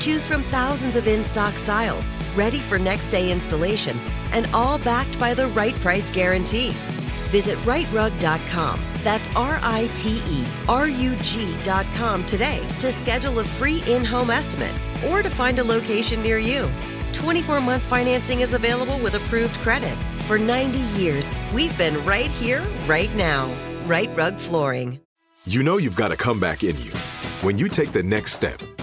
Choose from thousands of in stock styles, ready for next day installation, and all backed by the right price guarantee. Visit riterug.com. That's R I T E R U G.com today to schedule a free in home estimate or to find a location near you. 24 month financing is available with approved credit. For 90 years, we've been right here, right now. Rite Rug Flooring. You know you've got a comeback in you. When you take the next step,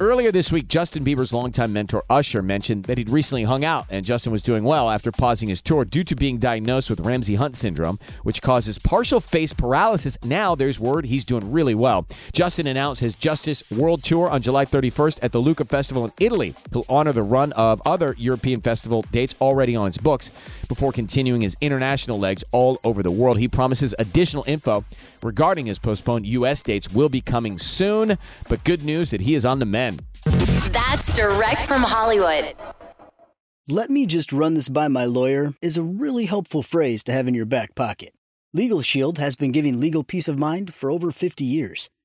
Earlier this week, Justin Bieber's longtime mentor Usher mentioned that he'd recently hung out and Justin was doing well after pausing his tour due to being diagnosed with Ramsay Hunt syndrome, which causes partial face paralysis. Now there's word he's doing really well. Justin announced his Justice World Tour on July 31st at the Lucca Festival in Italy. He'll honor the run of other European festival dates already on his books before continuing his international legs all over the world. He promises additional info regarding his postponed U.S. dates will be coming soon, but good news that he is on the mend. That's direct from Hollywood. Let me just run this by my lawyer is a really helpful phrase to have in your back pocket. Legal Shield has been giving legal peace of mind for over 50 years.